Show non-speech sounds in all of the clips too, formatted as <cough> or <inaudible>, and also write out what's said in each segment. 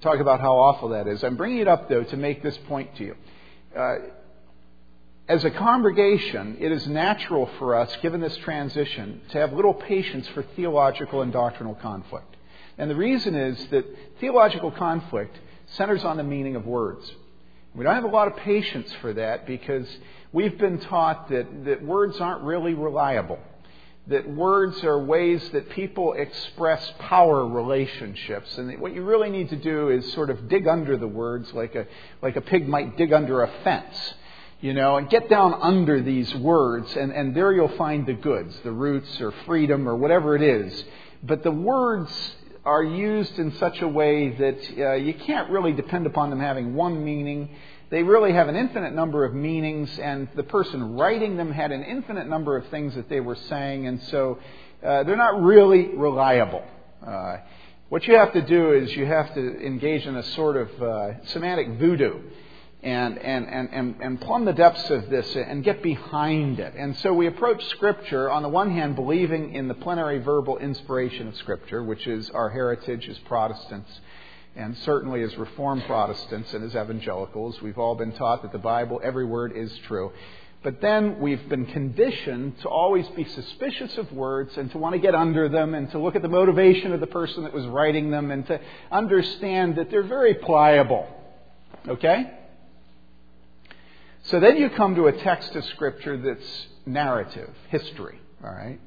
talk about how awful that is. I'm bringing it up, though, to make this point to you. Uh, as a congregation, it is natural for us, given this transition, to have little patience for theological and doctrinal conflict. And the reason is that theological conflict centers on the meaning of words. We don't have a lot of patience for that because we've been taught that, that words aren't really reliable. That words are ways that people express power relationships. And what you really need to do is sort of dig under the words like a, like a pig might dig under a fence you know, and get down under these words, and, and there you'll find the goods, the roots or freedom or whatever it is. But the words are used in such a way that uh, you can't really depend upon them having one meaning. They really have an infinite number of meanings, and the person writing them had an infinite number of things that they were saying, and so uh, they're not really reliable. Uh, what you have to do is you have to engage in a sort of uh, semantic voodoo and, and, and, and, and plumb the depths of this and get behind it. And so we approach Scripture, on the one hand, believing in the plenary verbal inspiration of Scripture, which is our heritage as Protestants, and certainly as Reformed Protestants and as evangelicals. We've all been taught that the Bible, every word is true. But then we've been conditioned to always be suspicious of words and to want to get under them and to look at the motivation of the person that was writing them and to understand that they're very pliable. Okay? So then you come to a text of Scripture that's narrative, history, all right?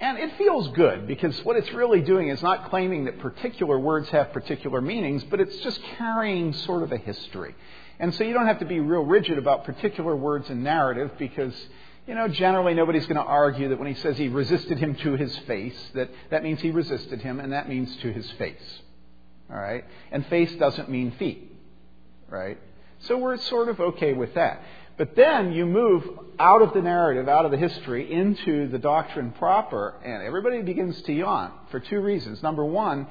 And it feels good because what it's really doing is not claiming that particular words have particular meanings, but it's just carrying sort of a history. And so you don't have to be real rigid about particular words in narrative because, you know, generally nobody's going to argue that when he says he resisted him to his face, that that means he resisted him and that means to his face. All right? And face doesn't mean feet. Right? So we're sort of okay with that. But then you move out of the narrative, out of the history, into the doctrine proper, and everybody begins to yawn for two reasons. Number one,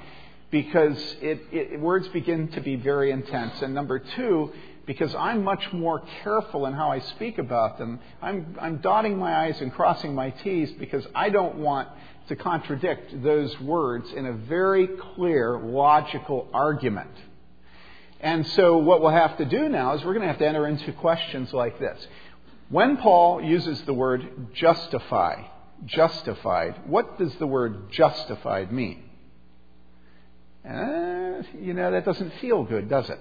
because it, it, words begin to be very intense. And number two, because I'm much more careful in how I speak about them. I'm, I'm dotting my I's and crossing my T's because I don't want to contradict those words in a very clear, logical argument. And so what we'll have to do now is we're going to have to enter into questions like this. When Paul uses the word justify, justified, what does the word justified mean? Uh, you know, that doesn't feel good, does it?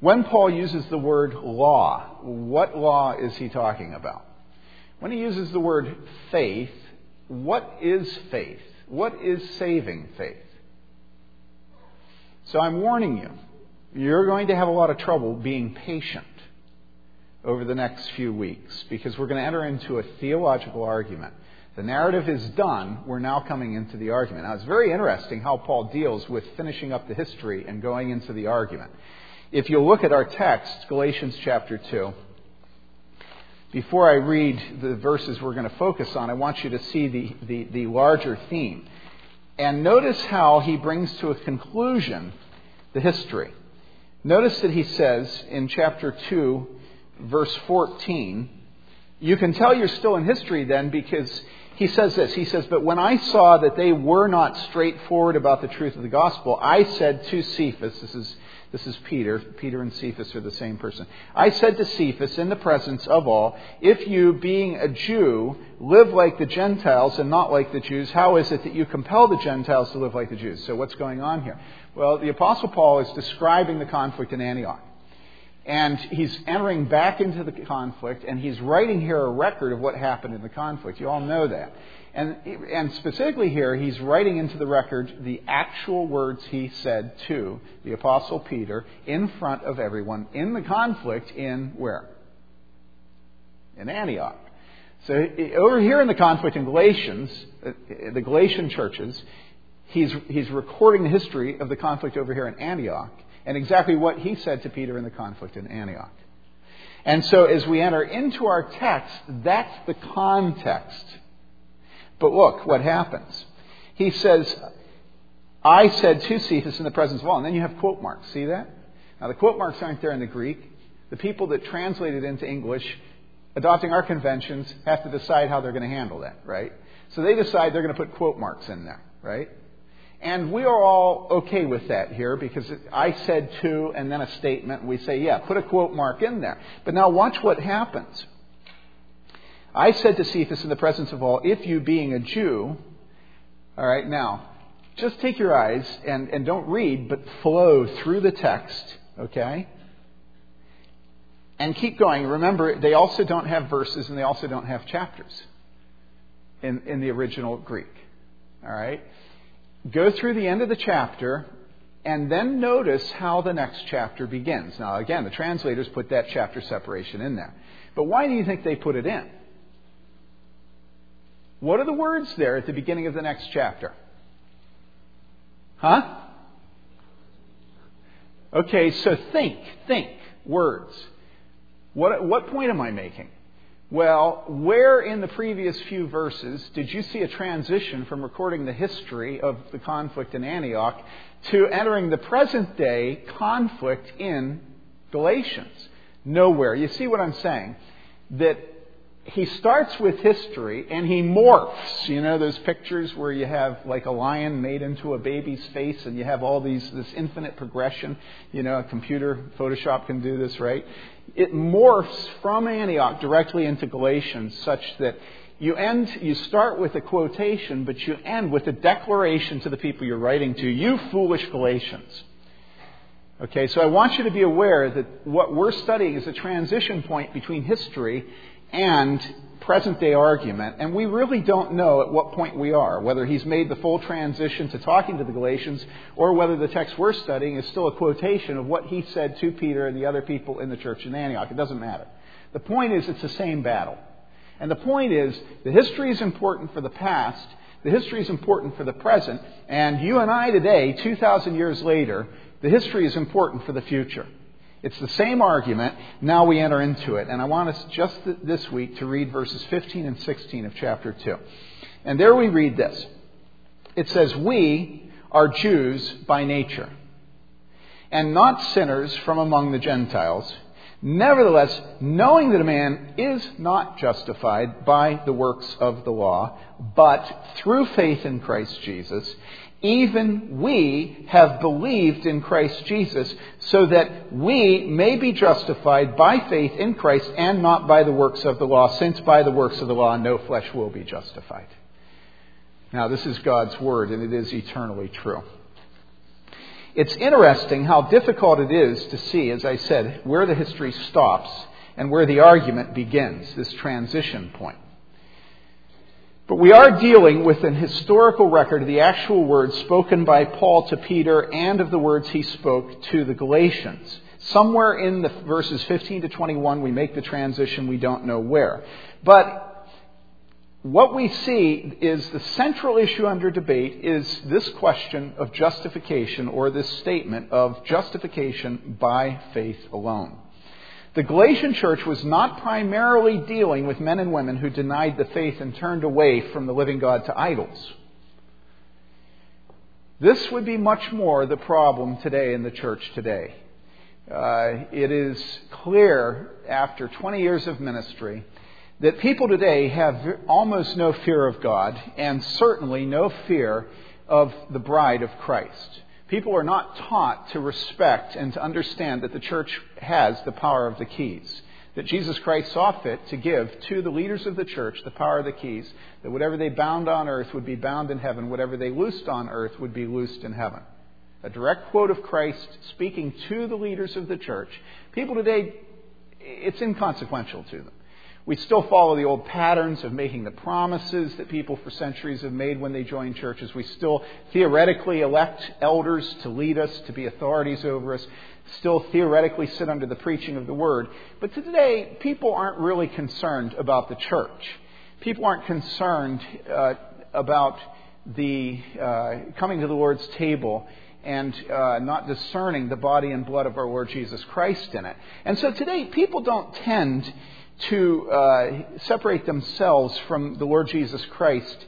When Paul uses the word law, what law is he talking about? When he uses the word faith, what is faith? What is saving faith? So I'm warning you you're going to have a lot of trouble being patient over the next few weeks because we're going to enter into a theological argument. The narrative is done. We're now coming into the argument. Now, it's very interesting how Paul deals with finishing up the history and going into the argument. If you look at our text, Galatians chapter 2, before I read the verses we're going to focus on, I want you to see the, the, the larger theme. And notice how he brings to a conclusion the history. Notice that he says in chapter 2, verse 14, you can tell you're still in history then because he says this. He says, But when I saw that they were not straightforward about the truth of the gospel, I said to Cephas, this is, this is Peter, Peter and Cephas are the same person. I said to Cephas in the presence of all, If you, being a Jew, live like the Gentiles and not like the Jews, how is it that you compel the Gentiles to live like the Jews? So what's going on here? Well, the Apostle Paul is describing the conflict in Antioch. And he's entering back into the conflict, and he's writing here a record of what happened in the conflict. You all know that. And, and specifically here, he's writing into the record the actual words he said to the Apostle Peter in front of everyone in the conflict in where? In Antioch. So over here in the conflict in Galatians, uh, the Galatian churches, he's, he's recording the history of the conflict over here in Antioch and exactly what he said to Peter in the conflict in Antioch. And so as we enter into our text, that's the context. But look what happens. He says, I said to Cephas in the presence of all. And then you have quote marks. See that? Now, the quote marks aren't there in the Greek. The people that translate it into English, adopting our conventions, have to decide how they're going to handle that, right? So they decide they're going to put quote marks in there, right? And we are all okay with that here because I said to and then a statement. We say, yeah, put a quote mark in there. But now watch what happens. I said to Cephas in the presence of all, if you being a Jew, all right, now, just take your eyes and, and don't read, but flow through the text, okay? And keep going. Remember, they also don't have verses and they also don't have chapters in, in the original Greek. All right? Go through the end of the chapter and then notice how the next chapter begins. Now, again, the translators put that chapter separation in there. But why do you think they put it in? What are the words there at the beginning of the next chapter? Huh? Okay, so think, think, words. What, what point am I making? Well, where in the previous few verses did you see a transition from recording the history of the conflict in Antioch to entering the present day conflict in Galatians? Nowhere. You see what I'm saying? That he starts with history and he morphs. You know those pictures where you have like a lion made into a baby's face and you have all these this infinite progression. You know, a computer Photoshop can do this, right? It morphs from Antioch directly into Galatians such that you end you start with a quotation but you end with a declaration to the people you're writing to, you foolish Galatians. Okay, so I want you to be aware that what we're studying is a transition point between history and present day argument, and we really don't know at what point we are, whether he's made the full transition to talking to the Galatians, or whether the text we're studying is still a quotation of what he said to Peter and the other people in the church in Antioch. It doesn't matter. The point is, it's the same battle. And the point is, the history is important for the past, the history is important for the present, and you and I today, 2,000 years later, the history is important for the future. It's the same argument. Now we enter into it. And I want us just this week to read verses 15 and 16 of chapter 2. And there we read this. It says, We are Jews by nature, and not sinners from among the Gentiles. Nevertheless, knowing that a man is not justified by the works of the law, but through faith in Christ Jesus, even we have believed in Christ Jesus, so that we may be justified by faith in Christ and not by the works of the law, since by the works of the law no flesh will be justified. Now, this is God's Word, and it is eternally true. It's interesting how difficult it is to see, as I said, where the history stops and where the argument begins, this transition point. But we are dealing with an historical record of the actual words spoken by Paul to Peter and of the words he spoke to the Galatians. Somewhere in the verses 15 to 21, we make the transition, we don't know where. But what we see is the central issue under debate is this question of justification or this statement of justification by faith alone. The Galatian church was not primarily dealing with men and women who denied the faith and turned away from the living God to idols. This would be much more the problem today in the church today. Uh, it is clear after 20 years of ministry that people today have almost no fear of God and certainly no fear of the bride of Christ. People are not taught to respect and to understand that the church has the power of the keys. That Jesus Christ saw fit to give to the leaders of the church the power of the keys, that whatever they bound on earth would be bound in heaven, whatever they loosed on earth would be loosed in heaven. A direct quote of Christ speaking to the leaders of the church. People today, it's inconsequential to them. We still follow the old patterns of making the promises that people for centuries have made when they join churches. We still theoretically elect elders to lead us, to be authorities over us, still theoretically sit under the preaching of the word. But today, people aren't really concerned about the church. People aren't concerned uh, about the uh, coming to the Lord's table and uh, not discerning the body and blood of our Lord Jesus Christ in it. And so today, people don't tend to uh, separate themselves from the Lord Jesus Christ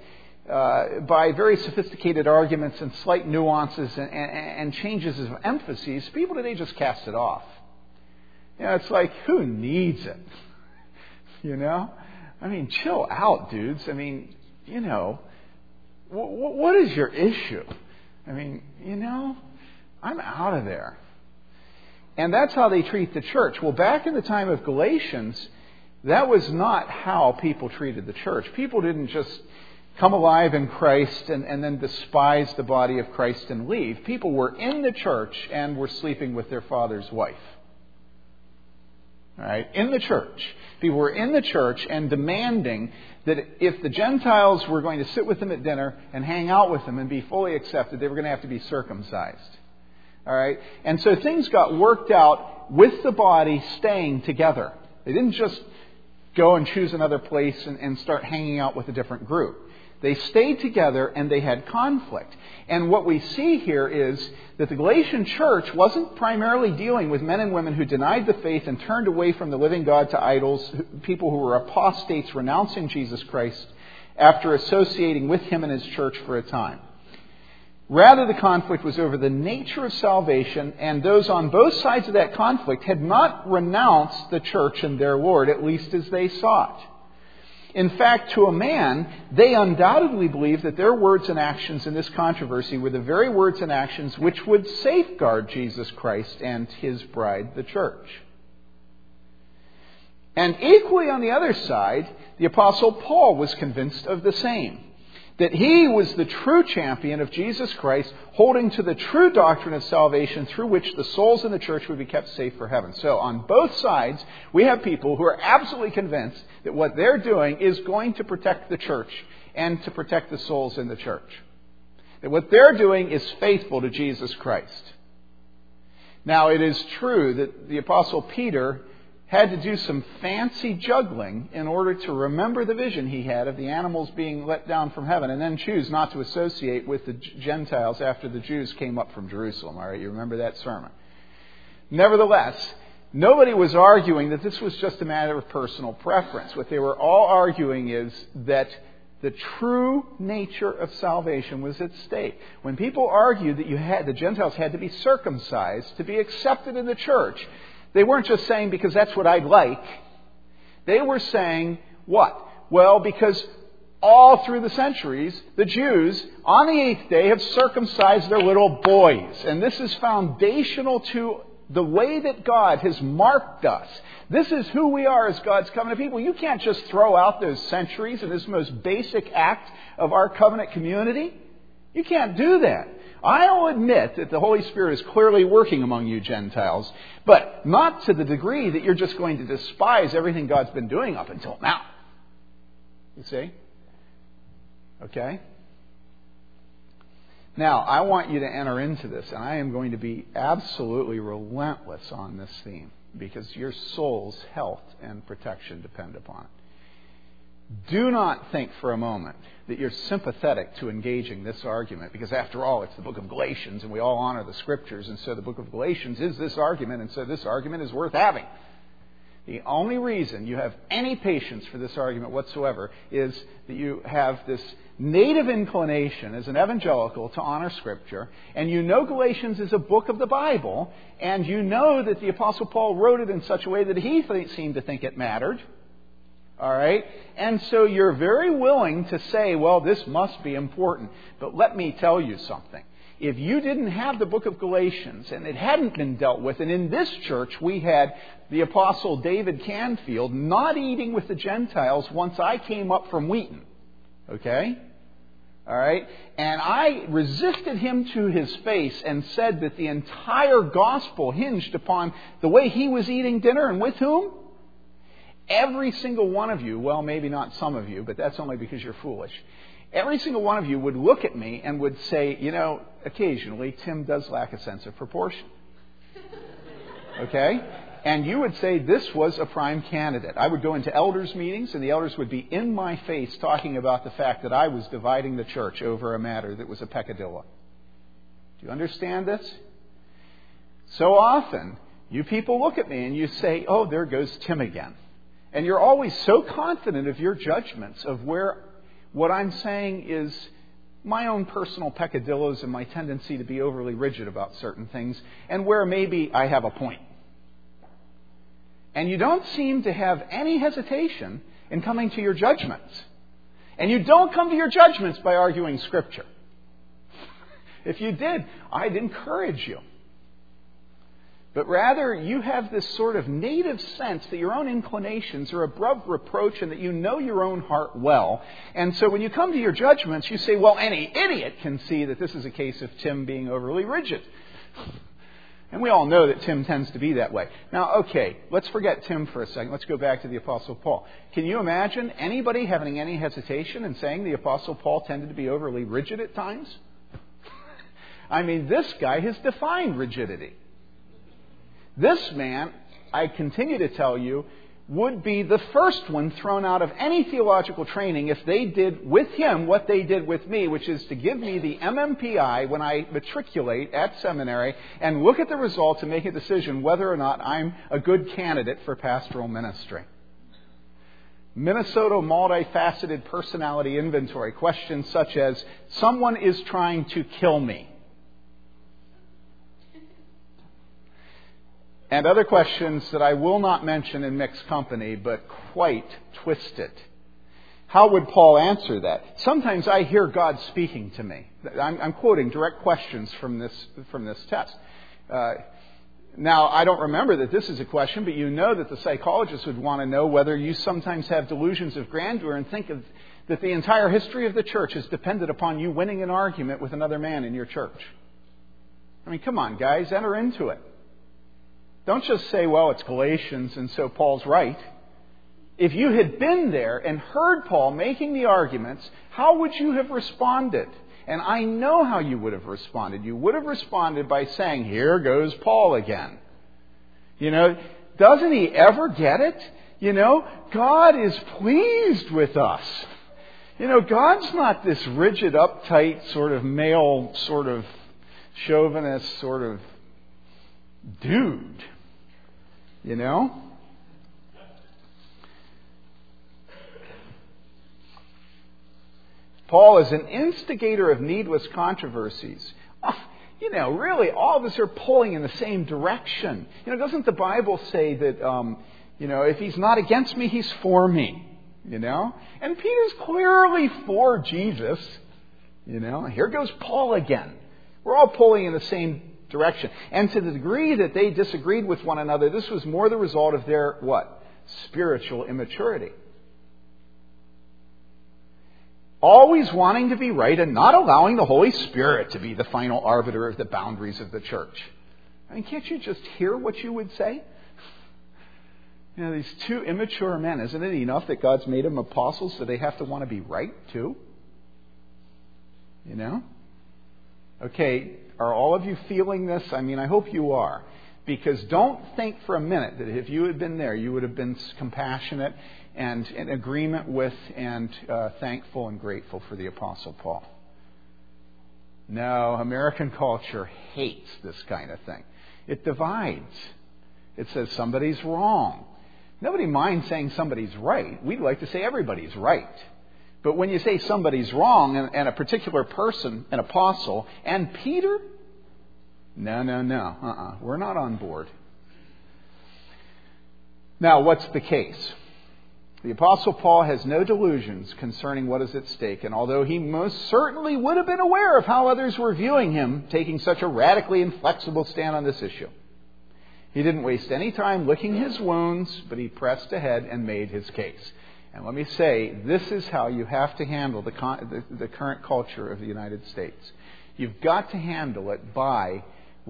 uh, by very sophisticated arguments and slight nuances and, and, and, changes of emphases, people today just cast it off. You know, it's like, who needs it? <laughs> You know? I mean, chill out, dudes. I mean, you know, what is your issue? I mean, you know, I'm out of there. And that's how they treat the church. Well, back in the time of Galatians, that was not how people treated the church. People didn't just come alive in Christ and, and then despise the body of Christ and leave. People were in the church and were sleeping with their father's wife. Right? In the church. People were in the church and demanding that if the Gentiles were going to sit with them at dinner and hang out with them and be fully accepted, they were going to have to be circumcised. All right? And so things got worked out with the body staying together. They didn't just go and choose another place and, and start hanging out with a different group. They stayed together and they had conflict. And what we see here is that the Galatian church wasn't primarily dealing with men and women who denied the faith and turned away from the living God to idols, people who were apostates renouncing Jesus Christ after associating with him and his church for a time. Rather, the conflict was over the nature of salvation, and those on both sides of that conflict had not renounced the church and their Lord, at least as they sought. In fact, to a man, they undoubtedly believed that their words and actions in this controversy were the very words and actions which would safeguard Jesus Christ and his bride, the church. And equally on the other side, the Apostle Paul was convinced of the same that he was the true champion of Jesus Christ, holding to the true doctrine of salvation through which the souls in the church would be kept safe for heaven. So, on both sides, we have people who are absolutely convinced that what they're doing is going to protect the church and to protect the souls in the church. That what they're doing is faithful to Jesus Christ. Now, it is true that the Apostle Peter had to do some fancy juggling in order to remember the vision he had of the animals being let down from heaven and then choose not to associate with the Gentiles after the Jews came up from Jerusalem. All right, you remember that sermon. Nevertheless, nobody was arguing that this was just a matter of personal preference. What they were all arguing is that the true nature of salvation was at stake. When people argued that you had, the Gentiles had to be circumcised to be accepted in the church, they weren't just saying because that's what I'd like. They were saying what? Well, because all through the centuries, the Jews, on the eighth day, have circumcised their little boys. And this is foundational to the way that God has marked us. This is who we are as God's covenant people. You can't just throw out those centuries and this most basic act of our covenant community. You can't do that. I'll admit that the Holy Spirit is clearly working among you Gentiles, but not to the degree that you're just going to despise everything God's been doing up until now. You see? Okay? Now, I want you to enter into this, and I am going to be absolutely relentless on this theme because your soul's health and protection depend upon it. Do not think for a moment that you're sympathetic to engaging this argument, because after all, it's the book of Galatians, and we all honor the scriptures, and so the book of Galatians is this argument, and so this argument is worth having. The only reason you have any patience for this argument whatsoever is that you have this native inclination as an evangelical to honor Scripture, and you know Galatians is a book of the Bible, and you know that the Apostle Paul wrote it in such a way that he seemed to think it mattered. All right? And so you're very willing to say, well, this must be important. But let me tell you something. If you didn't have the book of Galatians and it hadn't been dealt with, and in this church we had the apostle David Canfield not eating with the Gentiles once I came up from Wheaton. Okay? All right? And I resisted him to his face and said that the entire gospel hinged upon the way he was eating dinner and with whom? Every single one of you, well, maybe not some of you, but that's only because you're foolish. Every single one of you would look at me and would say, you know, occasionally Tim does lack a sense of proportion. Okay? And you would say this was a prime candidate. I would go into elders' meetings, and the elders would be in my face talking about the fact that I was dividing the church over a matter that was a peccadillo. Do you understand this? So often, you people look at me and you say, oh, there goes Tim again. And you're always so confident of your judgments of where what I'm saying is my own personal peccadillos and my tendency to be overly rigid about certain things, and where maybe I have a point. And you don't seem to have any hesitation in coming to your judgments. And you don't come to your judgments by arguing Scripture. <laughs> If you did, I'd encourage you. But rather, you have this sort of native sense that your own inclinations are above reproach and that you know your own heart well. And so when you come to your judgments, you say, well, any idiot can see that this is a case of Tim being overly rigid. <laughs> And we all know that Tim tends to be that way. Now, okay, let's forget Tim for a second. Let's go back to the Apostle Paul. Can you imagine anybody having any hesitation in saying the Apostle Paul tended to be overly rigid at times? <laughs> I mean, this guy has defined rigidity. This man, I continue to tell you, would be the first one thrown out of any theological training if they did with him what they did with me, which is to give me the MMPI when I matriculate at seminary and look at the results and make a decision whether or not I'm a good candidate for pastoral ministry. Minnesota multifaceted personality inventory. Questions such as Someone is trying to kill me. And other questions that I will not mention in mixed company, but quite twisted. How would Paul answer that? Sometimes I hear God speaking to me. I'm, I'm quoting direct questions from this, from this test. Uh, now, I don't remember that this is a question, but you know that the psychologist would want to know whether you sometimes have delusions of grandeur and think of, that the entire history of the church is dependent upon you winning an argument with another man in your church. I mean, come on, guys, enter into it. Don't just say, well, it's Galatians, and so Paul's right. If you had been there and heard Paul making the arguments, how would you have responded? And I know how you would have responded. You would have responded by saying, Here goes Paul again. You know, doesn't he ever get it? You know, God is pleased with us. You know, God's not this rigid, uptight, sort of male, sort of chauvinist, sort of dude. You know? Paul is an instigator of needless controversies. Oh, you know, really, all of us are pulling in the same direction. You know, doesn't the Bible say that, um, you know, if he's not against me, he's for me? You know? And Peter's clearly for Jesus. You know? Here goes Paul again. We're all pulling in the same direction. And to the degree that they disagreed with one another, this was more the result of their what? Spiritual immaturity. Always wanting to be right and not allowing the Holy Spirit to be the final arbiter of the boundaries of the church. I mean, can't you just hear what you would say? You know, these two immature men, isn't it enough that God's made them apostles so they have to want to be right too? You know? Okay, are all of you feeling this? I mean, I hope you are. Because don't think for a minute that if you had been there, you would have been compassionate and in agreement with and uh, thankful and grateful for the Apostle Paul. No, American culture hates this kind of thing. It divides. It says somebody's wrong. Nobody minds saying somebody's right. We'd like to say everybody's right. But when you say somebody's wrong and, and a particular person, an apostle, and Peter, no, no, no. Uh-uh. We're not on board. Now, what's the case? The Apostle Paul has no delusions concerning what is at stake, and although he most certainly would have been aware of how others were viewing him taking such a radically inflexible stand on this issue, he didn't waste any time licking his wounds, but he pressed ahead and made his case. And let me say, this is how you have to handle the, the, the current culture of the United States. You've got to handle it by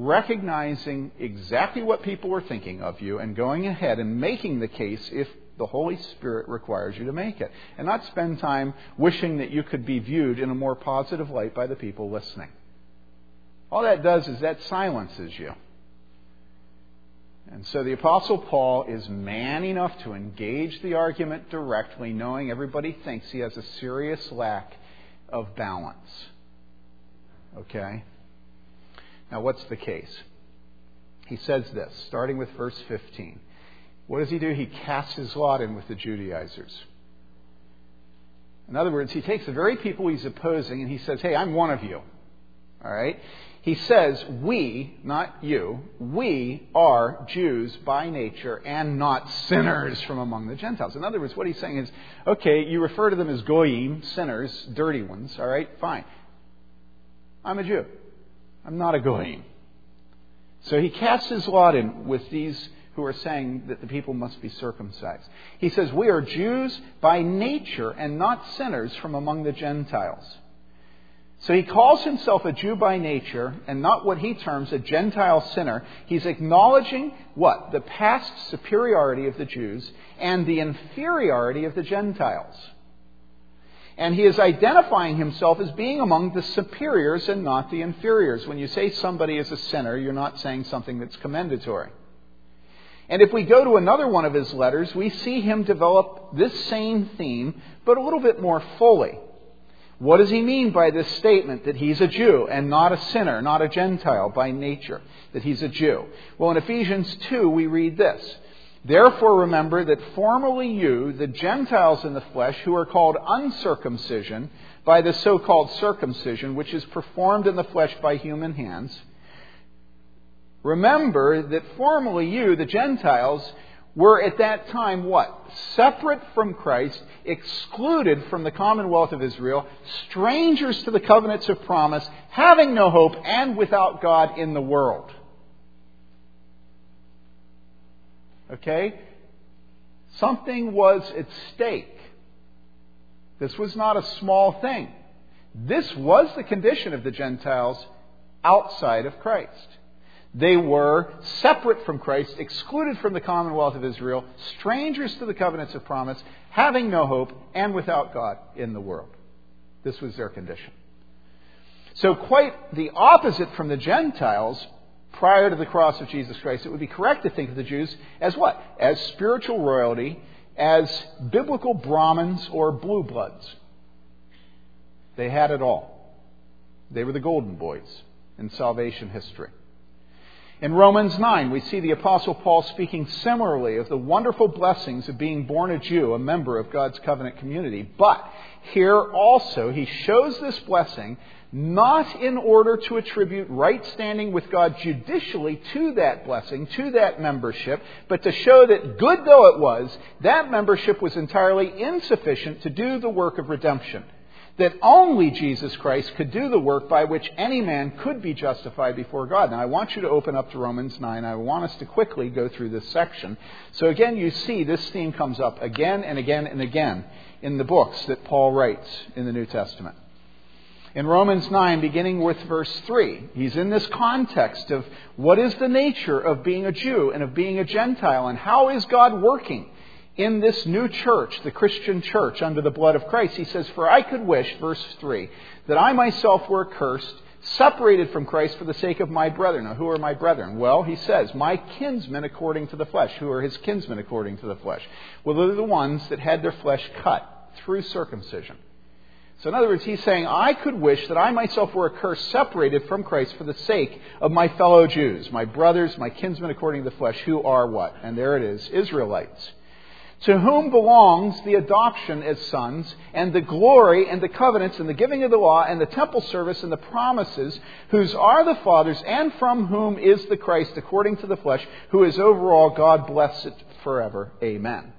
recognizing exactly what people were thinking of you and going ahead and making the case if the Holy Spirit requires you to make it. And not spend time wishing that you could be viewed in a more positive light by the people listening. All that does is that silences you. And so the Apostle Paul is man enough to engage the argument directly, knowing everybody thinks he has a serious lack of balance. Okay? Now, what's the case? He says this, starting with verse 15. What does he do? He casts his lot in with the Judaizers. In other words, he takes the very people he's opposing and he says, Hey, I'm one of you. All right? He says, We, not you, we are Jews by nature and not sinners from among the Gentiles. In other words, what he's saying is, okay, you refer to them as goyim, sinners, dirty ones, all right, fine. I'm a Jew. I'm not a Goyim. So he casts his lot in with these who are saying that the people must be circumcised. He says, We are Jews by nature and not sinners from among the Gentiles. So he calls himself a Jew by nature and not what he terms a Gentile sinner. He's acknowledging what? The past superiority of the Jews and the inferiority of the Gentiles. And he is identifying himself as being among the superiors and not the inferiors. When you say somebody is a sinner, you're not saying something that's commendatory. And if we go to another one of his letters, we see him develop this same theme, but a little bit more fully. What does he mean by this statement that he's a Jew and not a sinner, not a Gentile by nature, that he's a Jew? Well, in Ephesians 2, we read this. Therefore, remember that formerly you, the Gentiles in the flesh, who are called uncircumcision by the so called circumcision, which is performed in the flesh by human hands, remember that formerly you, the Gentiles, were at that time what? Separate from Christ, excluded from the commonwealth of Israel, strangers to the covenants of promise, having no hope, and without God in the world. Okay? Something was at stake. This was not a small thing. This was the condition of the Gentiles outside of Christ. They were separate from Christ, excluded from the commonwealth of Israel, strangers to the covenants of promise, having no hope, and without God in the world. This was their condition. So, quite the opposite from the Gentiles prior to the cross of Jesus Christ. It would be correct to think of the Jews as what? As spiritual royalty, as biblical Brahmins or blue bloods. They had it all. They were the golden boys in salvation history. In Romans 9, we see the Apostle Paul speaking similarly of the wonderful blessings of being born a Jew, a member of God's covenant community. But here also, he shows this blessing not in order to attribute right standing with God judicially to that blessing, to that membership, but to show that good though it was, that membership was entirely insufficient to do the work of redemption that only Jesus Christ could do the work by which any man could be justified before God. Now, I want you to open up to Romans 9. I want us to quickly go through this section. So, again, you see this theme comes up again and again and again in the books that Paul writes in the New Testament. In Romans 9, beginning with verse 3, he's in this context of what is the nature of being a Jew and of being a Gentile, and how is God working in this new church, the Christian church, under the blood of Christ. He says, For I could wish, verse 3, that I myself were cursed, separated from Christ for the sake of my brethren. Now, who are my brethren? Well, he says, My kinsmen according to the flesh. Who are his kinsmen according to the flesh? Well, they're the ones that had their flesh cut through circumcision. So, in other words, he's saying, I could wish that I myself were accursed, separated from Christ for the sake of my fellow Jews, my brothers, my kinsmen according to the flesh, who are what? And there it is Israelites to whom belongs the adoption as sons, and the glory, and the covenants, and the giving of the law, and the temple service, and the promises, whose are the fathers, and from whom is the Christ according to the flesh, who is over all God bless it forever. Amen.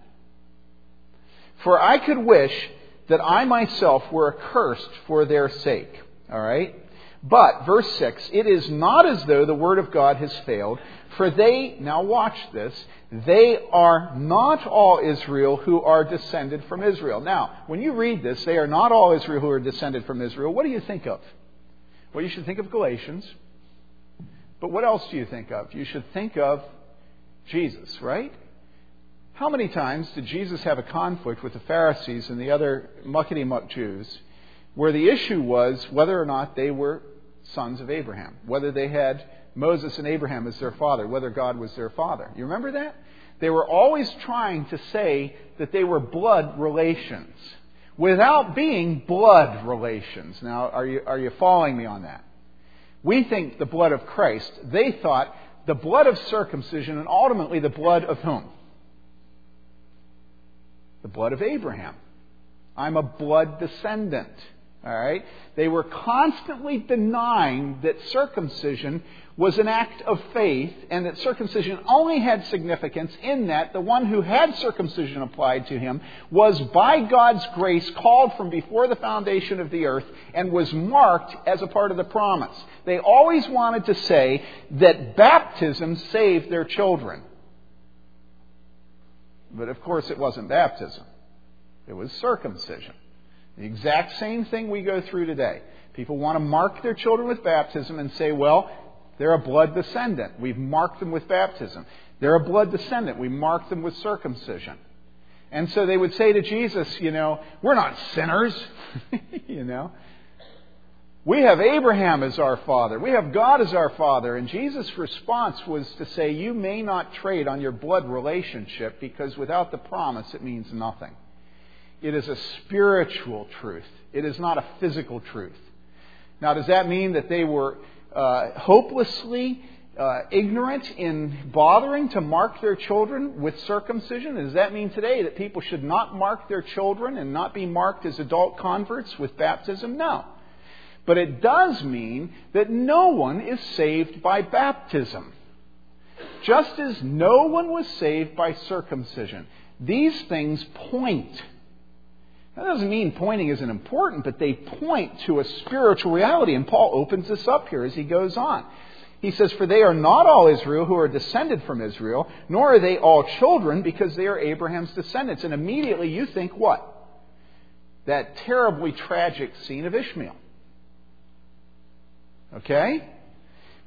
For I could wish that I myself were accursed for their sake. All right? But, verse 6, it is not as though the word of God has failed, for they, now watch this, they are not all Israel who are descended from Israel. Now, when you read this, they are not all Israel who are descended from Israel. What do you think of? Well, you should think of Galatians. But what else do you think of? You should think of Jesus, right? How many times did Jesus have a conflict with the Pharisees and the other muckety muck Jews where the issue was whether or not they were sons of Abraham, whether they had Moses and Abraham as their father, whether God was their father. You remember that? They were always trying to say that they were blood relations without being blood relations. Now, are you, are you following me on that? We think the blood of Christ. They thought the blood of circumcision and ultimately the blood of whom? The blood of Abraham. I'm a blood descendant. All right? They were constantly denying that circumcision was an act of faith and that circumcision only had significance in that the one who had circumcision applied to him was by God's grace called from before the foundation of the earth and was marked as a part of the promise. They always wanted to say that baptism saved their children. But of course, it wasn't baptism. It was circumcision. The exact same thing we go through today. People want to mark their children with baptism and say, well, they're a blood descendant. We've marked them with baptism. They're a blood descendant. We marked them with circumcision. And so they would say to Jesus, you know, we're not sinners, <laughs> you know. We have Abraham as our father. We have God as our father. And Jesus' response was to say, You may not trade on your blood relationship because without the promise it means nothing. It is a spiritual truth, it is not a physical truth. Now, does that mean that they were uh, hopelessly uh, ignorant in bothering to mark their children with circumcision? Does that mean today that people should not mark their children and not be marked as adult converts with baptism? No. But it does mean that no one is saved by baptism. Just as no one was saved by circumcision. These things point. That doesn't mean pointing isn't important, but they point to a spiritual reality. And Paul opens this up here as he goes on. He says, For they are not all Israel who are descended from Israel, nor are they all children because they are Abraham's descendants. And immediately you think what? That terribly tragic scene of Ishmael. Okay?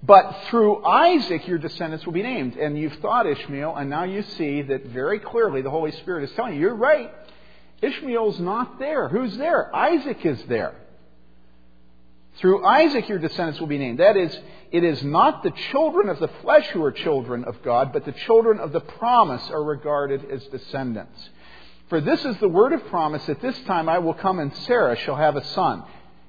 But through Isaac, your descendants will be named. And you've thought Ishmael, and now you see that very clearly the Holy Spirit is telling you, you're right. Ishmael's not there. Who's there? Isaac is there. Through Isaac, your descendants will be named. That is, it is not the children of the flesh who are children of God, but the children of the promise are regarded as descendants. For this is the word of promise at this time I will come and Sarah shall have a son.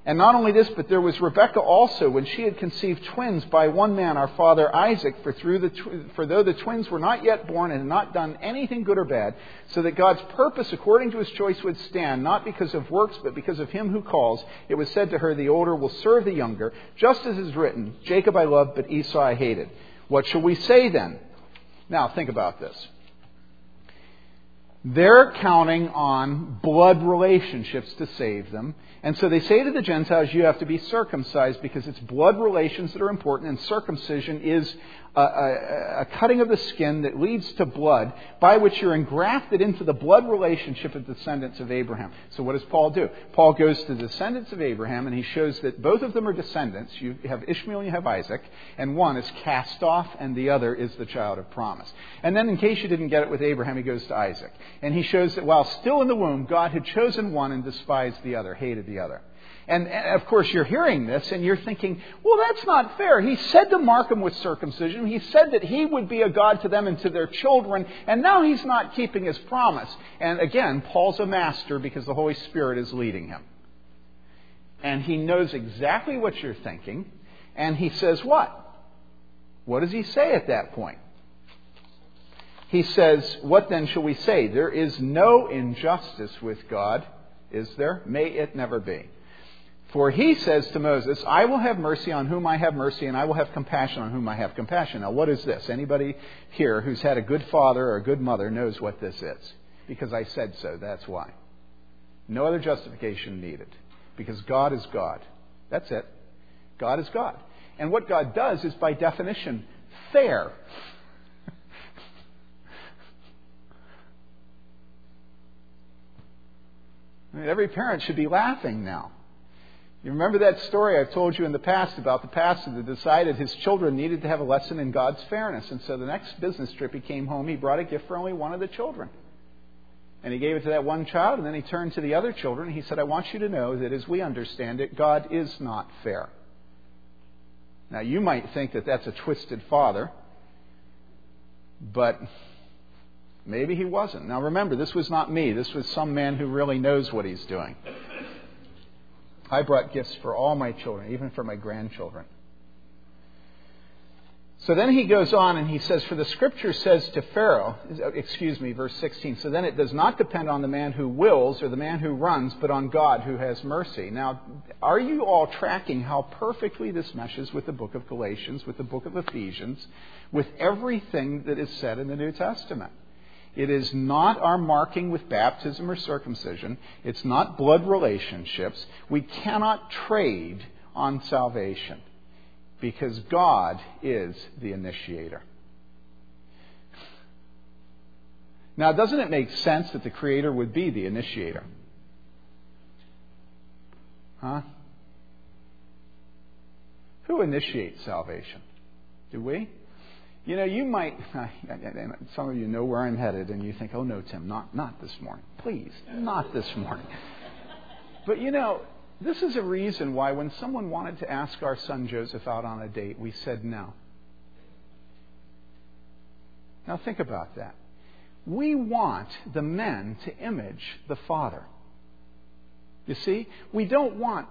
And not only this, but there was Rebekah also, when she had conceived twins by one man, our father Isaac, for, through the tw- for though the twins were not yet born and had not done anything good or bad, so that God's purpose according to his choice would stand, not because of works, but because of him who calls, it was said to her, The older will serve the younger, just as is written, Jacob I loved, but Esau I hated. What shall we say then? Now, think about this. They're counting on blood relationships to save them. And so they say to the Gentiles, you have to be circumcised because it's blood relations that are important, and circumcision is a, a, a, cutting of the skin that leads to blood by which you're engrafted into the blood relationship of descendants of Abraham. So what does Paul do? Paul goes to the descendants of Abraham and he shows that both of them are descendants. You have Ishmael and you have Isaac, and one is cast off and the other is the child of promise. And then in case you didn't get it with Abraham, he goes to Isaac. And he shows that while still in the womb, God had chosen one and despised the other, hated the other. And, and, of course, you're hearing this and you're thinking, well, that's not fair. He said to mark them with circumcision. He said that he would be a God to them and to their children, and now he's not keeping his promise. And again, Paul's a master because the Holy Spirit is leading him. And he knows exactly what you're thinking, and he says what? What does he say at that point? He says, What then shall we say? There is no injustice with God, is there? May it never be. For he says to Moses, I will have mercy on whom I have mercy, and I will have compassion on whom I have compassion. Now, what is this? Anybody here who's had a good father or a good mother knows what this is. Because I said so, that's why. No other justification needed. Because God is God. That's it. God is God. And what God does is, by definition, fair. I mean, every parent should be laughing now. You remember that story I've told you in the past about the pastor that decided his children needed to have a lesson in God's fairness. And so the next business trip he came home, he brought a gift for only one of the children. And he gave it to that one child, and then he turned to the other children. And he said, I want you to know that as we understand it, God is not fair. Now, you might think that that's a twisted father, but maybe he wasn't. Now, remember, this was not me. This was some man who really knows what he's doing. I brought gifts for all my children, even for my grandchildren. So then he goes on and he says, For the scripture says to Pharaoh, excuse me, verse 16, so then it does not depend on the man who wills or the man who runs, but on God who has mercy. Now, are you all tracking how perfectly this meshes with the book of Galatians, with the book of Ephesians, with everything that is said in the New Testament? It is not our marking with baptism or circumcision. It's not blood relationships. We cannot trade on salvation because God is the initiator. Now, doesn't it make sense that the Creator would be the initiator? Huh? Who initiates salvation? Do we? You know, you might, <laughs> some of you know where I'm headed, and you think, oh no, Tim, not, not this morning. Please, not this morning. But you know, this is a reason why when someone wanted to ask our son Joseph out on a date, we said no. Now think about that. We want the men to image the father. You see, we don't want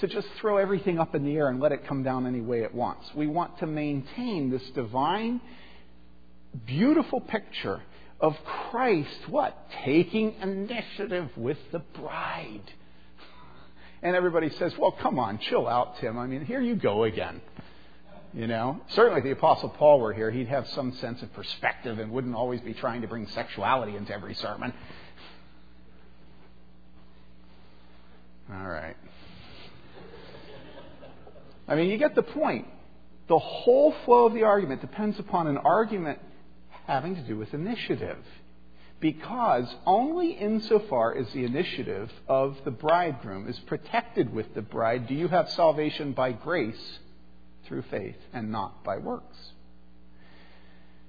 to just throw everything up in the air and let it come down any way it wants. We want to maintain this divine, beautiful picture of Christ, what? Taking initiative with the bride. And everybody says, well, come on, chill out, Tim. I mean, here you go again. You know, certainly if the Apostle Paul were here, he'd have some sense of perspective and wouldn't always be trying to bring sexuality into every sermon. All right. I mean, you get the point. The whole flow of the argument depends upon an argument having to do with initiative because only insofar as the initiative of the bridegroom is protected with the bride do you have salvation by grace through faith and not by works.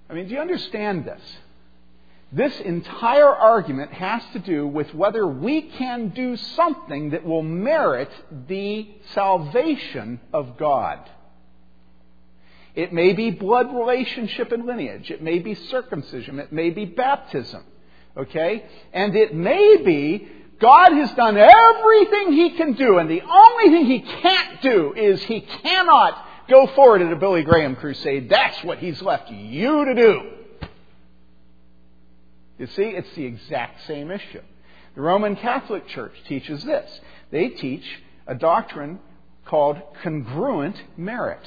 I mean, do you understand this? This entire argument has to do with whether we can do something that will merit the salvation of God. It may be blood relationship and lineage. It may be circumcision. It may be baptism. Okay? And it may be God has done everything He can do, and the only thing He can't do is He cannot go forward at a Billy Graham crusade. That's what He's left you to do. You see, it's the exact same issue. The Roman Catholic Church teaches this. They teach a doctrine called congruent merit.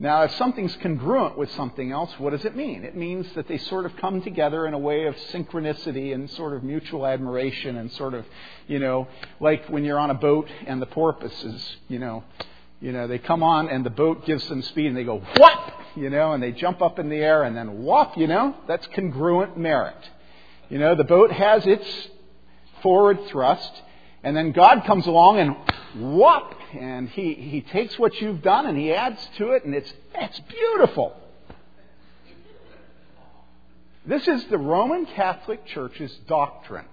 Now, if something's congruent with something else, what does it mean? It means that they sort of come together in a way of synchronicity and sort of mutual admiration and sort of, you know, like when you're on a boat and the porpoises, you know, you know, they come on and the boat gives them speed and they go whop, you know, and they jump up in the air and then whop, you know, that's congruent merit. You know, the boat has its forward thrust and then God comes along and whop, and he, he takes what you've done and he adds to it, and it's, it's beautiful. This is the Roman Catholic Church's doctrine.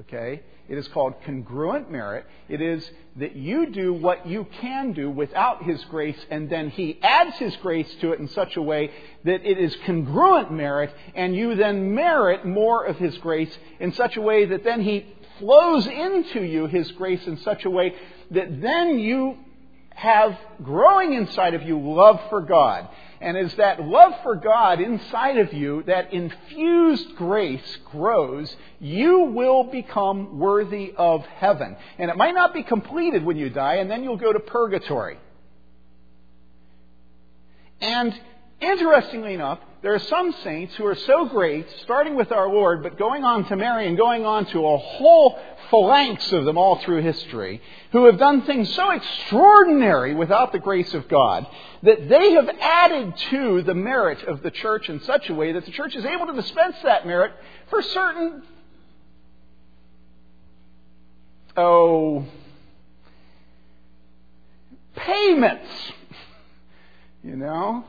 Okay? It is called congruent merit. It is that you do what you can do without His grace, and then He adds His grace to it in such a way that it is congruent merit, and you then merit more of His grace in such a way that then He flows into you His grace in such a way that then you have growing inside of you love for God. And as that love for God inside of you, that infused grace grows, you will become worthy of heaven. And it might not be completed when you die, and then you'll go to purgatory. And interestingly enough, there are some saints who are so great, starting with our Lord, but going on to Mary and going on to a whole phalanx of them all through history, who have done things so extraordinary without the grace of God that they have added to the merit of the church in such a way that the church is able to dispense that merit for certain, oh, payments. You know?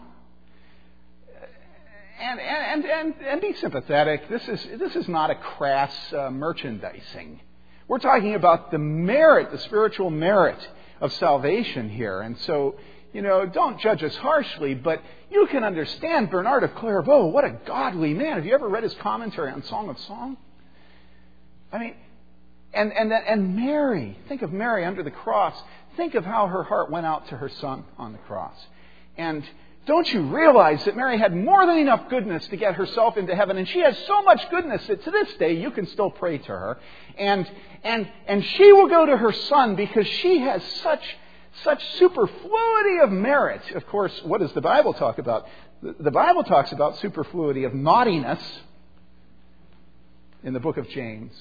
And, and, and, and be sympathetic. This is, this is not a crass uh, merchandising. We're talking about the merit, the spiritual merit of salvation here. And so, you know, don't judge us harshly, but you can understand Bernard of Clairvaux. What a godly man. Have you ever read his commentary on Song of Song? I mean, and, and, and Mary, think of Mary under the cross. Think of how her heart went out to her son on the cross. And Don't you realize that Mary had more than enough goodness to get herself into heaven? And she has so much goodness that to this day you can still pray to her. And, and, and she will go to her son because she has such, such superfluity of merit. Of course, what does the Bible talk about? The Bible talks about superfluity of naughtiness in the book of James.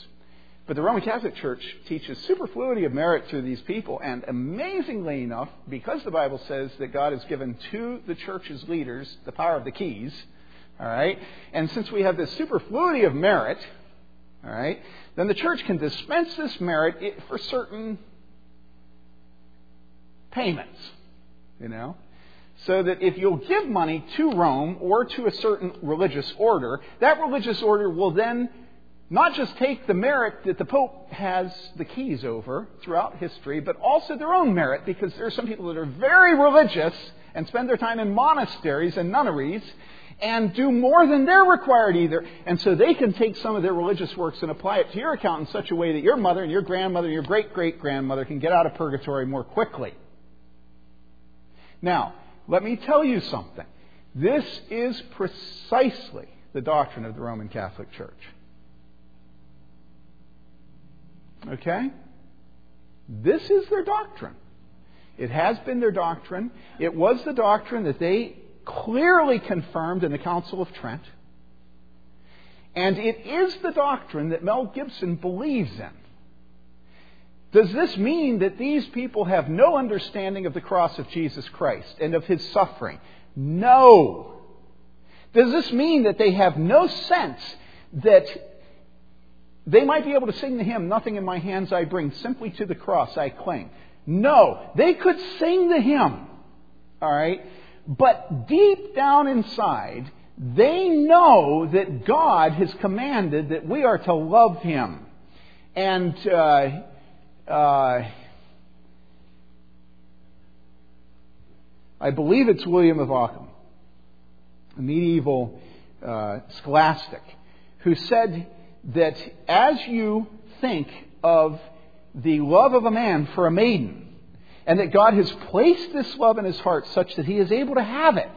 But the Roman Catholic Church teaches superfluity of merit through these people. And amazingly enough, because the Bible says that God has given to the church's leaders the power of the keys, all right, and since we have this superfluity of merit, all right, then the church can dispense this merit for certain payments, you know. So that if you'll give money to Rome or to a certain religious order, that religious order will then not just take the merit that the Pope has the keys over throughout history, but also their own merit, because there are some people that are very religious and spend their time in monasteries and nunneries and do more than they're required either. And so they can take some of their religious works and apply it to your account in such a way that your mother and your grandmother and your great great grandmother can get out of purgatory more quickly. Now, let me tell you something. This is precisely the doctrine of the Roman Catholic Church. Okay? This is their doctrine. It has been their doctrine. It was the doctrine that they clearly confirmed in the Council of Trent. And it is the doctrine that Mel Gibson believes in. Does this mean that these people have no understanding of the cross of Jesus Christ and of his suffering? No. Does this mean that they have no sense that they might be able to sing the hymn, Nothing in my hands I bring, simply to the cross I cling. No, they could sing the hymn, all right? But deep down inside, they know that God has commanded that we are to love Him. And uh, uh, I believe it's William of Ockham, a medieval uh, scholastic, who said that as you think of the love of a man for a maiden, and that God has placed this love in his heart such that he is able to have it,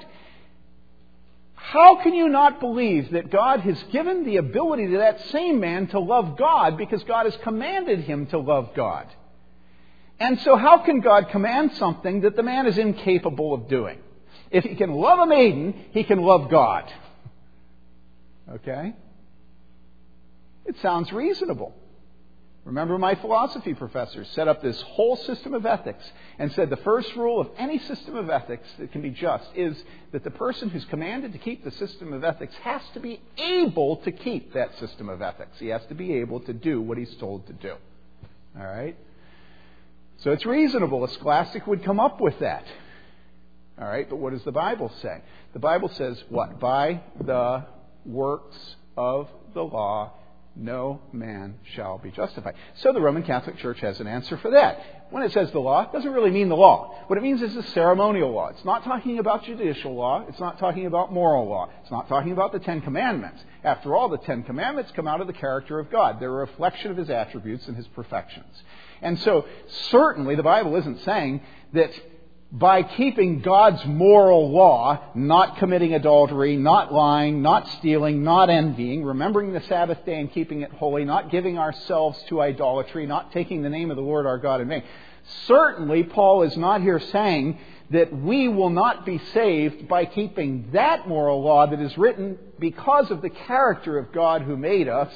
how can you not believe that God has given the ability to that same man to love God because God has commanded him to love God? And so, how can God command something that the man is incapable of doing? If he can love a maiden, he can love God. Okay? It sounds reasonable. Remember, my philosophy professor set up this whole system of ethics and said the first rule of any system of ethics that can be just is that the person who's commanded to keep the system of ethics has to be able to keep that system of ethics. He has to be able to do what he's told to do. All right? So it's reasonable. A scholastic would come up with that. All right? But what does the Bible say? The Bible says what? By the works of the law no man shall be justified. So the Roman Catholic Church has an answer for that. When it says the law, it doesn't really mean the law. What it means is the ceremonial law. It's not talking about judicial law. It's not talking about moral law. It's not talking about the Ten Commandments. After all, the Ten Commandments come out of the character of God. They're a reflection of His attributes and His perfections. And so, certainly, the Bible isn't saying that by keeping God's moral law, not committing adultery, not lying, not stealing, not envying, remembering the Sabbath day and keeping it holy, not giving ourselves to idolatry, not taking the name of the Lord our God in vain. Certainly, Paul is not here saying that we will not be saved by keeping that moral law that is written because of the character of God who made us.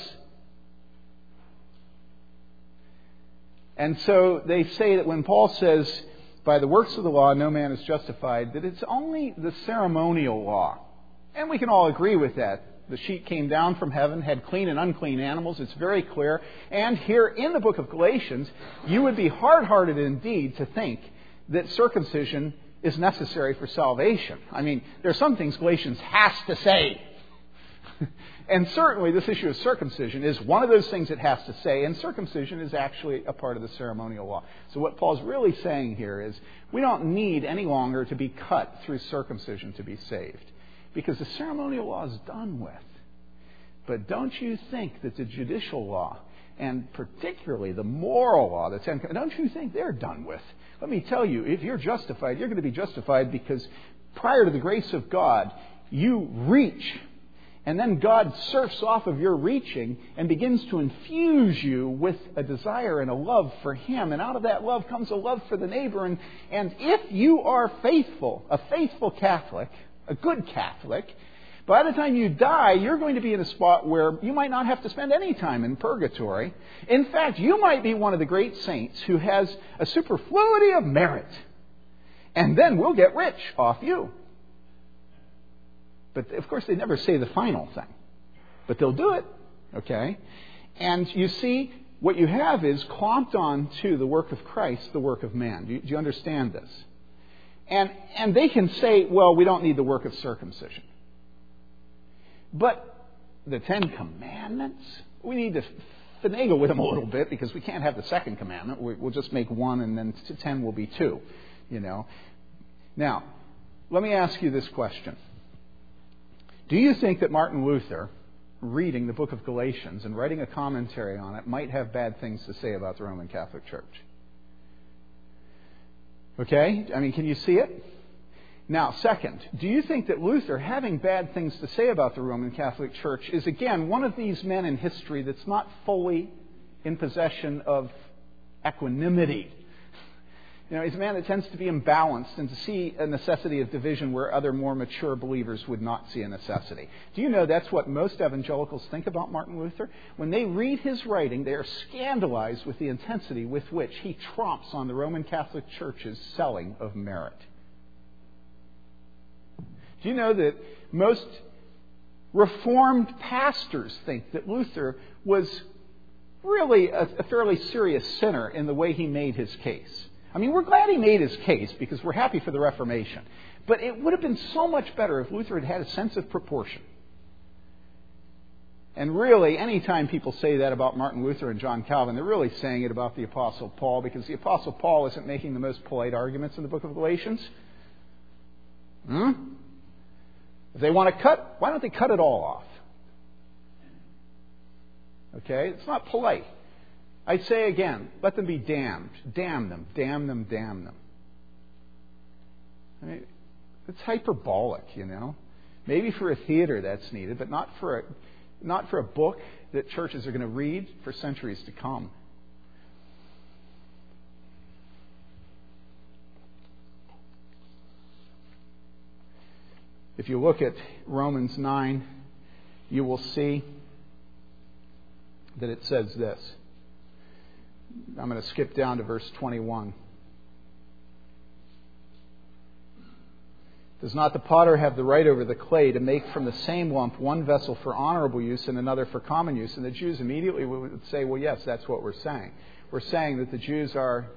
And so they say that when Paul says, by the works of the law no man is justified, that it's only the ceremonial law. And we can all agree with that. The sheet came down from heaven, had clean and unclean animals. It's very clear. And here in the book of Galatians, you would be hard hearted indeed to think that circumcision is necessary for salvation. I mean, there are some things Galatians has to say. <laughs> And certainly, this issue of circumcision is one of those things it has to say, and circumcision is actually a part of the ceremonial law. So, what Paul's really saying here is we don't need any longer to be cut through circumcision to be saved, because the ceremonial law is done with. But don't you think that the judicial law, and particularly the moral law, the Ten don't you think they're done with? Let me tell you, if you're justified, you're going to be justified because prior to the grace of God, you reach and then God surfs off of your reaching and begins to infuse you with a desire and a love for Him. And out of that love comes a love for the neighbor. And, and if you are faithful, a faithful Catholic, a good Catholic, by the time you die, you're going to be in a spot where you might not have to spend any time in purgatory. In fact, you might be one of the great saints who has a superfluity of merit. And then we'll get rich off you. But of course, they never say the final thing. But they'll do it, okay? And you see, what you have is clomped on to the work of Christ, the work of man. Do you, do you understand this? And, and they can say, well, we don't need the work of circumcision. But the Ten Commandments, we need to finagle with them a little bit because we can't have the second commandment. We'll just make one and then ten will be two, you know. Now, let me ask you this question. Do you think that Martin Luther, reading the book of Galatians and writing a commentary on it, might have bad things to say about the Roman Catholic Church? Okay? I mean, can you see it? Now, second, do you think that Luther, having bad things to say about the Roman Catholic Church, is again one of these men in history that's not fully in possession of equanimity? You know, he's a man that tends to be imbalanced and to see a necessity of division where other more mature believers would not see a necessity. Do you know that's what most evangelicals think about Martin Luther? When they read his writing, they are scandalized with the intensity with which he tromps on the Roman Catholic Church's selling of merit. Do you know that most Reformed pastors think that Luther was really a, a fairly serious sinner in the way he made his case? I mean, we're glad he made his case because we're happy for the Reformation. But it would have been so much better if Luther had had a sense of proportion. And really, anytime people say that about Martin Luther and John Calvin, they're really saying it about the Apostle Paul because the Apostle Paul isn't making the most polite arguments in the book of Galatians. Hmm? If they want to cut, why don't they cut it all off? Okay? It's not polite. I say again, let them be damned. Damn them, damn them, damn them. I mean, it's hyperbolic, you know. Maybe for a theater that's needed, but not for a, not for a book that churches are going to read for centuries to come. If you look at Romans 9, you will see that it says this. I'm going to skip down to verse 21. Does not the potter have the right over the clay to make from the same lump one vessel for honorable use and another for common use? And the Jews immediately would say, well, yes, that's what we're saying. We're saying that the Jews are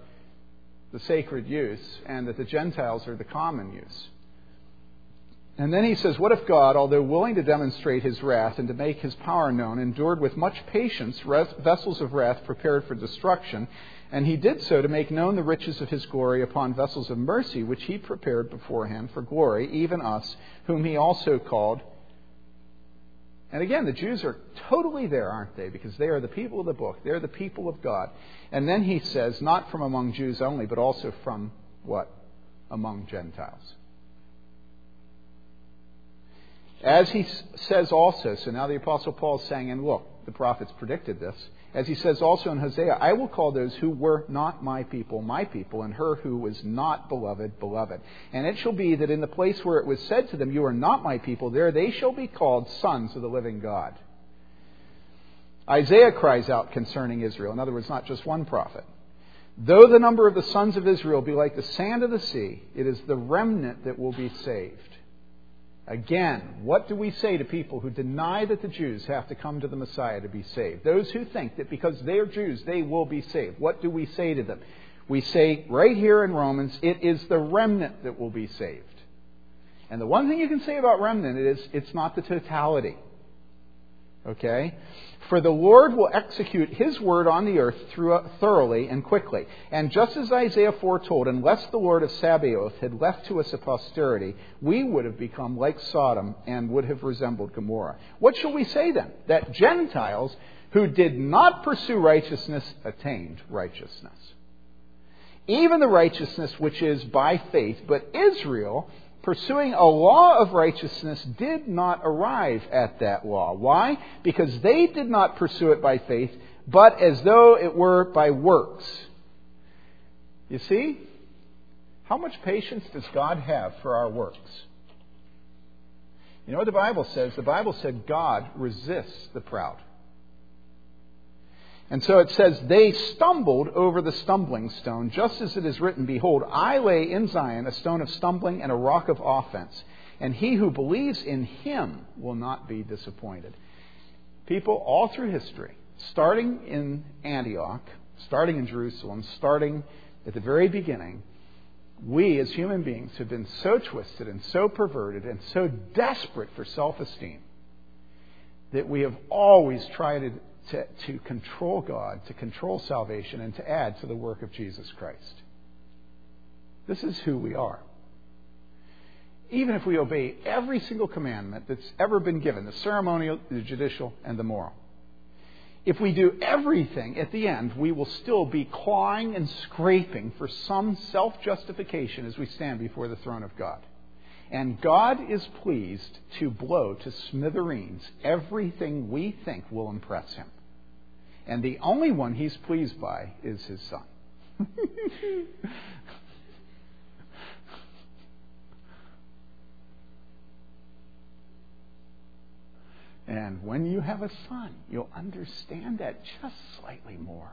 the sacred use and that the Gentiles are the common use. And then he says, What if God, although willing to demonstrate his wrath and to make his power known, endured with much patience vessels of wrath prepared for destruction? And he did so to make known the riches of his glory upon vessels of mercy, which he prepared beforehand for glory, even us, whom he also called. And again, the Jews are totally there, aren't they? Because they are the people of the book. They're the people of God. And then he says, not from among Jews only, but also from what? Among Gentiles. As he says also, so now the Apostle Paul is saying, and look, the prophets predicted this. As he says also in Hosea, I will call those who were not my people, my people, and her who was not beloved, beloved. And it shall be that in the place where it was said to them, You are not my people, there they shall be called sons of the living God. Isaiah cries out concerning Israel. In other words, not just one prophet. Though the number of the sons of Israel be like the sand of the sea, it is the remnant that will be saved. Again, what do we say to people who deny that the Jews have to come to the Messiah to be saved? Those who think that because they're Jews, they will be saved. What do we say to them? We say right here in Romans, it is the remnant that will be saved. And the one thing you can say about remnant is it's not the totality. Okay? For the Lord will execute his word on the earth thoroughly and quickly. And just as Isaiah foretold, unless the Lord of Sabaoth had left to us a posterity, we would have become like Sodom and would have resembled Gomorrah. What shall we say then? That Gentiles who did not pursue righteousness attained righteousness. Even the righteousness which is by faith, but Israel pursuing a law of righteousness did not arrive at that law. Why? Because they did not pursue it by faith, but as though it were by works. You see? How much patience does God have for our works? You know what the Bible says? The Bible said God resists the proud. And so it says, They stumbled over the stumbling stone, just as it is written, Behold, I lay in Zion a stone of stumbling and a rock of offense, and he who believes in him will not be disappointed. People all through history, starting in Antioch, starting in Jerusalem, starting at the very beginning, we as human beings have been so twisted and so perverted and so desperate for self esteem that we have always tried to to, control God, to control salvation, and to add to the work of Jesus Christ. This is who we are. Even if we obey every single commandment that's ever been given the ceremonial, the judicial, and the moral if we do everything at the end, we will still be clawing and scraping for some self justification as we stand before the throne of God. And God is pleased to blow to smithereens everything we think will impress him. And the only one he's pleased by is his son. <laughs> and when you have a son, you'll understand that just slightly more.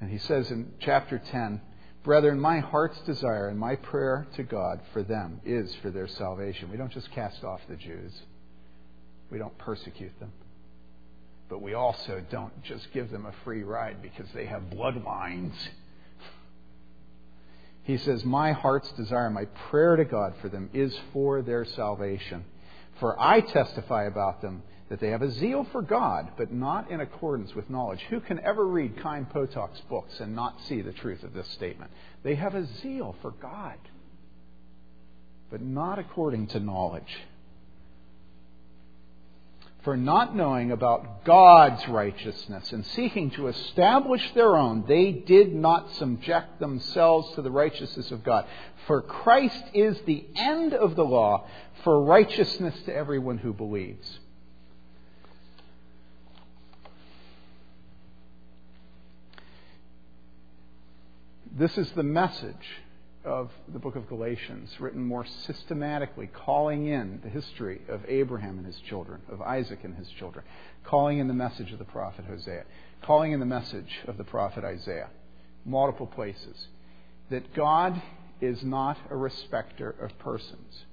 And he says in chapter 10, Brethren, my heart's desire and my prayer to God for them is for their salvation. We don't just cast off the Jews, we don't persecute them. But we also don't just give them a free ride because they have bloodlines. He says, My heart's desire, my prayer to God for them is for their salvation. For I testify about them that they have a zeal for God, but not in accordance with knowledge. Who can ever read Chaim Potok's books and not see the truth of this statement? They have a zeal for God, but not according to knowledge. For not knowing about God's righteousness and seeking to establish their own, they did not subject themselves to the righteousness of God. For Christ is the end of the law for righteousness to everyone who believes. This is the message of the book of Galatians, written more systematically, calling in the history of Abraham and his children, of Isaac and his children, calling in the message of the prophet Hosea, calling in the message of the prophet Isaiah, multiple places, that God is not a respecter of persons.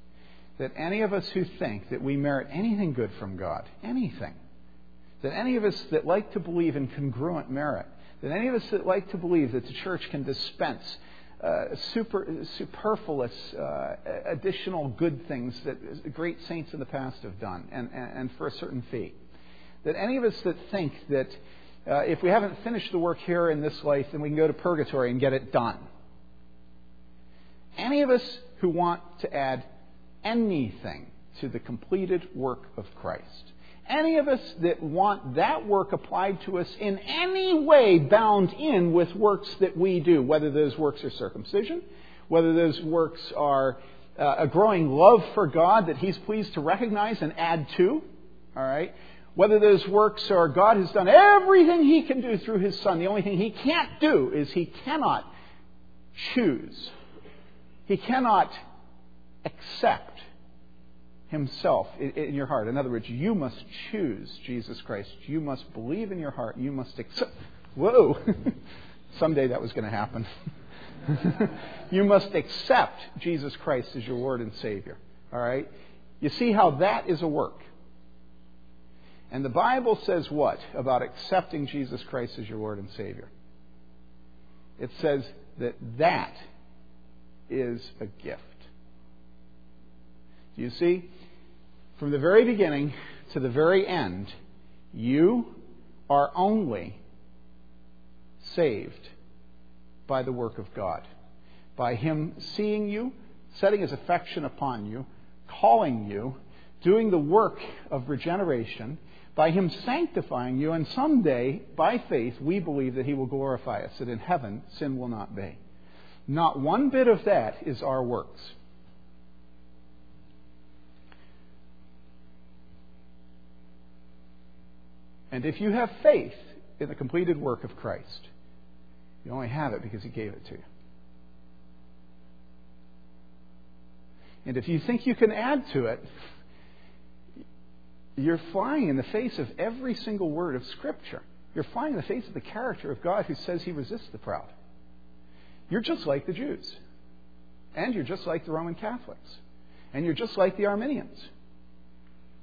That any of us who think that we merit anything good from God, anything, that any of us that like to believe in congruent merit, that any of us that like to believe that the church can dispense uh, super, superfluous uh, additional good things that great saints in the past have done, and, and, and for a certain fee. That any of us that think that uh, if we haven't finished the work here in this life, then we can go to purgatory and get it done. Any of us who want to add anything to the completed work of Christ any of us that want that work applied to us in any way bound in with works that we do, whether those works are circumcision, whether those works are uh, a growing love for God that He's pleased to recognize and add to, all right? Whether those works are God has done everything He can do through His Son. The only thing He can't do is He cannot choose. He cannot accept himself in your heart. In other words, you must choose Jesus Christ. You must believe in your heart. You must accept. Whoa! <laughs> Someday that was going to happen. <laughs> you must accept Jesus Christ as your Lord and Savior. All right? You see how that is a work. And the Bible says what about accepting Jesus Christ as your Lord and Savior? It says that that is a gift. Do you see? From the very beginning to the very end, you are only saved by the work of God. By Him seeing you, setting His affection upon you, calling you, doing the work of regeneration, by Him sanctifying you, and someday, by faith, we believe that He will glorify us, that in heaven sin will not be. Not one bit of that is our works. And if you have faith in the completed work of Christ, you only have it because He gave it to you. And if you think you can add to it, you're flying in the face of every single word of Scripture. You're flying in the face of the character of God who says he resists the proud. You're just like the Jews. And you're just like the Roman Catholics. And you're just like the Arminians.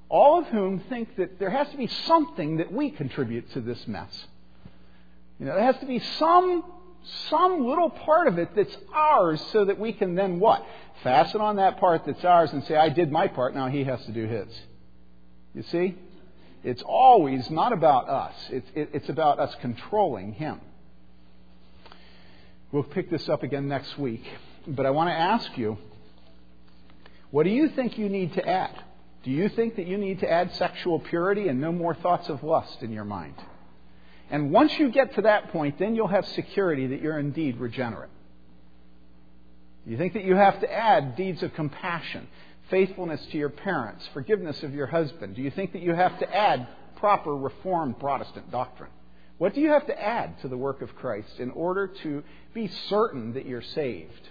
All of whom think that there has to be something that we contribute to this mess. You know, there has to be some some little part of it that's ours so that we can then what? Fasten on that part that's ours and say, I did my part, now he has to do his. You see? It's always not about us, it's, it, it's about us controlling him. We'll pick this up again next week. But I want to ask you what do you think you need to add? Do you think that you need to add sexual purity and no more thoughts of lust in your mind? And once you get to that point, then you'll have security that you're indeed regenerate. Do you think that you have to add deeds of compassion, faithfulness to your parents, forgiveness of your husband? Do you think that you have to add proper Reformed Protestant doctrine? What do you have to add to the work of Christ in order to be certain that you're saved?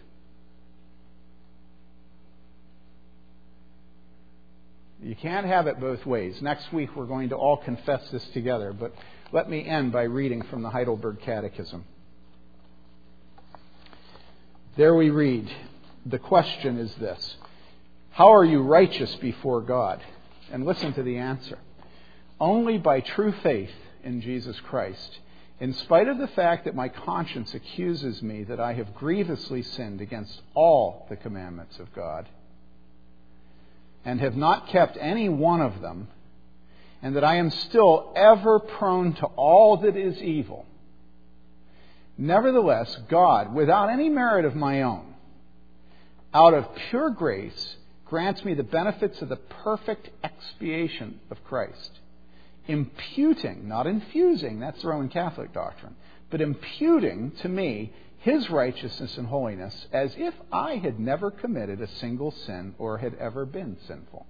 You can't have it both ways. Next week we're going to all confess this together, but let me end by reading from the Heidelberg Catechism. There we read the question is this How are you righteous before God? And listen to the answer. Only by true faith in Jesus Christ, in spite of the fact that my conscience accuses me that I have grievously sinned against all the commandments of God, and have not kept any one of them and that I am still ever prone to all that is evil. Nevertheless, God, without any merit of my own, out of pure grace, grants me the benefits of the perfect expiation of Christ, imputing, not infusing, that's the Roman Catholic doctrine, but imputing to me his righteousness and holiness as if I had never committed a single sin or had ever been sinful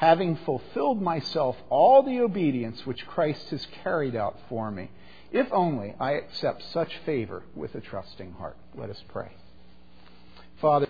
having fulfilled myself all the obedience which Christ has carried out for me, if only I accept such favor with a trusting heart. Let us pray. Father,